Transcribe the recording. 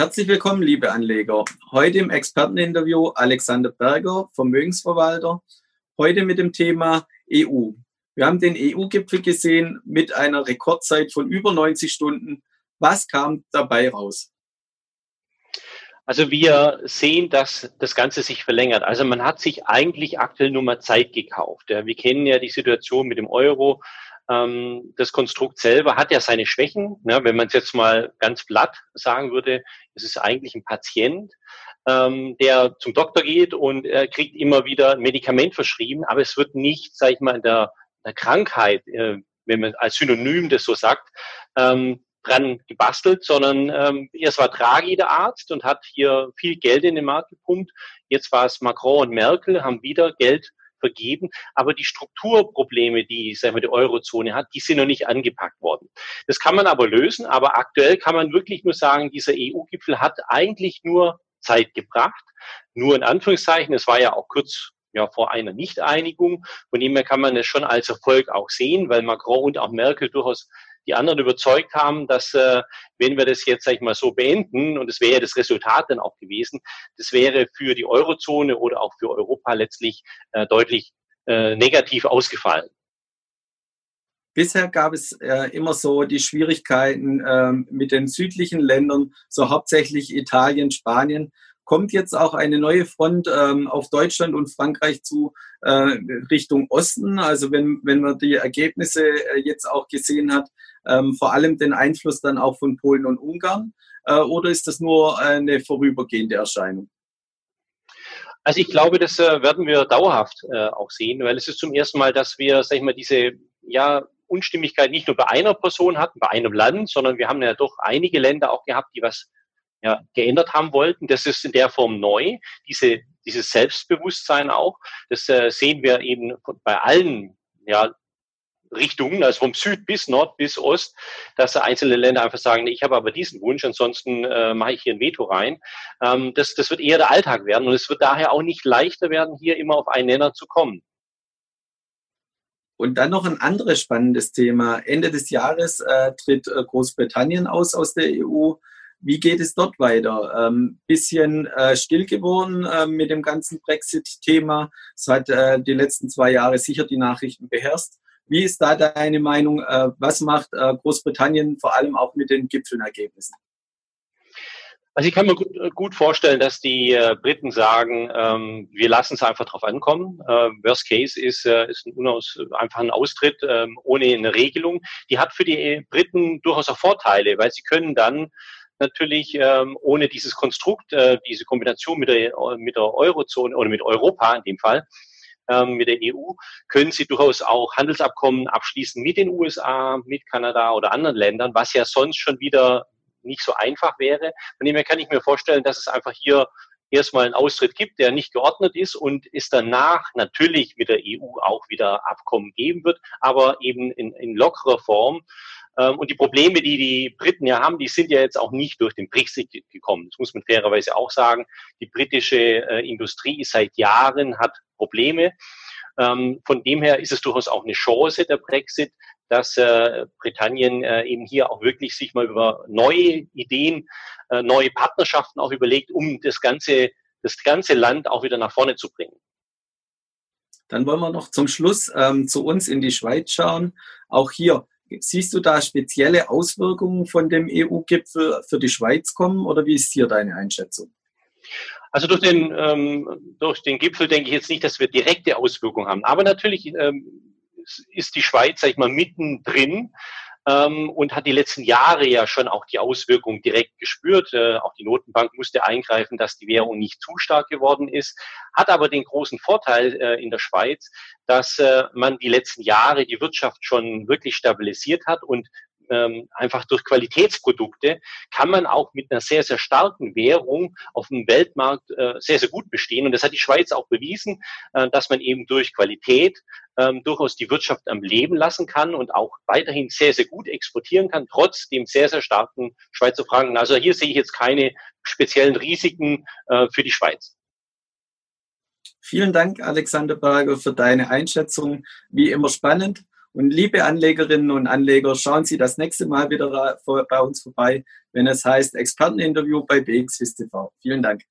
Herzlich willkommen, liebe Anleger. Heute im Experteninterview Alexander Berger, Vermögensverwalter. Heute mit dem Thema EU. Wir haben den EU-Gipfel gesehen mit einer Rekordzeit von über 90 Stunden. Was kam dabei raus? Also wir sehen, dass das Ganze sich verlängert. Also man hat sich eigentlich aktuell nur mal Zeit gekauft. Wir kennen ja die Situation mit dem Euro. Ähm, das Konstrukt selber hat ja seine Schwächen. Wenn man es jetzt mal ganz platt sagen würde, es ist eigentlich ein Patient, ähm, der zum Doktor geht und er kriegt immer wieder ein Medikament verschrieben, aber es wird nicht, sage ich mal, in der, der Krankheit, äh, wenn man als Synonym das so sagt, ähm, dran gebastelt, sondern ähm, erst war Draghi der Arzt und hat hier viel Geld in den Markt gepumpt. Jetzt war es Macron und Merkel, haben wieder Geld vergeben, aber die Strukturprobleme, die sagen wir, die Eurozone hat, die sind noch nicht angepackt worden. Das kann man aber lösen, aber aktuell kann man wirklich nur sagen, dieser EU-Gipfel hat eigentlich nur Zeit gebracht, nur in Anführungszeichen, es war ja auch kurz ja, vor einer Nichteinigung. Von dem her kann man es schon als Erfolg auch sehen, weil Macron und auch Merkel durchaus die anderen überzeugt haben, dass äh, wenn wir das jetzt, sag ich mal, so beenden, und das wäre das Resultat dann auch gewesen, das wäre für die Eurozone oder auch für Europa letztlich äh, deutlich äh, negativ ausgefallen. Bisher gab es äh, immer so die Schwierigkeiten äh, mit den südlichen Ländern, so hauptsächlich Italien, Spanien, kommt jetzt auch eine neue Front ähm, auf Deutschland und Frankreich zu äh, Richtung Osten. Also wenn, wenn man die Ergebnisse äh, jetzt auch gesehen hat, ähm, vor allem den Einfluss dann auch von Polen und Ungarn, äh, oder ist das nur eine vorübergehende Erscheinung? Also ich glaube, das äh, werden wir dauerhaft äh, auch sehen, weil es ist zum ersten Mal, dass wir, sag ich mal, diese ja, Unstimmigkeit nicht nur bei einer Person hatten, bei einem Land, sondern wir haben ja doch einige Länder auch gehabt, die was ja, geändert haben wollten. Das ist in der Form neu, diese, dieses Selbstbewusstsein auch. Das äh, sehen wir eben bei allen ja, Richtungen, also vom Süd bis Nord bis Ost, dass einzelne Länder einfach sagen, ich habe aber diesen Wunsch, ansonsten äh, mache ich hier ein Veto rein. Ähm, das, das wird eher der Alltag werden und es wird daher auch nicht leichter werden, hier immer auf einen Nenner zu kommen. Und dann noch ein anderes spannendes Thema. Ende des Jahres äh, tritt äh, Großbritannien aus aus der EU. Wie geht es dort weiter? Ähm, bisschen äh, still geworden äh, mit dem ganzen Brexit-Thema. Es hat äh, die letzten zwei Jahre sicher die Nachrichten beherrscht. Wie ist da deine Meinung? Äh, was macht äh, Großbritannien vor allem auch mit den Gipfelergebnissen? Also ich kann mir gut, äh, vorstellen, dass die äh, Briten sagen, ähm, wir lassen es einfach drauf ankommen. Äh, Worst Case ist, äh, ist ein unaus, einfach ein Austritt ähm, ohne eine Regelung. Die hat für die Briten durchaus auch Vorteile, weil sie können dann natürlich ähm, ohne dieses Konstrukt, äh, diese Kombination mit der, mit der Eurozone oder mit Europa in dem Fall, ähm, mit der EU, können sie durchaus auch Handelsabkommen abschließen mit den USA, mit Kanada oder anderen Ländern, was ja sonst schon wieder nicht so einfach wäre. Von dem her kann ich mir vorstellen, dass es einfach hier erstmal einen Austritt gibt, der nicht geordnet ist und es danach natürlich mit der EU auch wieder Abkommen geben wird, aber eben in, in lockerer Form. Ähm, und die Probleme, die die Briten ja haben, die sind ja jetzt auch nicht durch den Brexit gekommen. Das muss man fairerweise auch sagen. Die britische äh, Industrie ist seit Jahren, hat Probleme. Ähm, von dem her ist es durchaus auch eine Chance, der Brexit, dass äh, Britannien äh, eben hier auch wirklich sich mal über neue Ideen, neue Partnerschaften auch überlegt, um das ganze, das ganze Land auch wieder nach vorne zu bringen. Dann wollen wir noch zum Schluss ähm, zu uns in die Schweiz schauen. Auch hier Siehst du da spezielle Auswirkungen von dem EU-Gipfel für die Schweiz kommen oder wie ist hier deine Einschätzung? Also durch den, ähm, durch den Gipfel denke ich jetzt nicht, dass wir direkte Auswirkungen haben. Aber natürlich ähm, ist die Schweiz, sag ich mal, mittendrin ähm, und hat die letzten Jahre ja schon auch die Auswirkungen direkt gespürt. Äh, auch die Notenbank musste eingreifen, dass die Währung nicht zu stark geworden ist, hat aber den großen Vorteil äh, in der Schweiz, dass äh, man die letzten Jahre die Wirtschaft schon wirklich stabilisiert hat und ähm, einfach durch Qualitätsprodukte kann man auch mit einer sehr, sehr starken Währung auf dem Weltmarkt äh, sehr, sehr gut bestehen. Und das hat die Schweiz auch bewiesen, äh, dass man eben durch Qualität ähm, durchaus die Wirtschaft am Leben lassen kann und auch weiterhin sehr, sehr gut exportieren kann, trotz dem sehr, sehr starken Schweizer Franken. Also hier sehe ich jetzt keine speziellen Risiken äh, für die Schweiz. Vielen Dank, Alexander Berger, für deine Einschätzung. Wie immer spannend Und liebe Anlegerinnen und Anleger, schauen Sie das nächste Mal wieder bei uns vorbei, wenn es heißt Experteninterview bei BXWIST TV. Vielen Dank.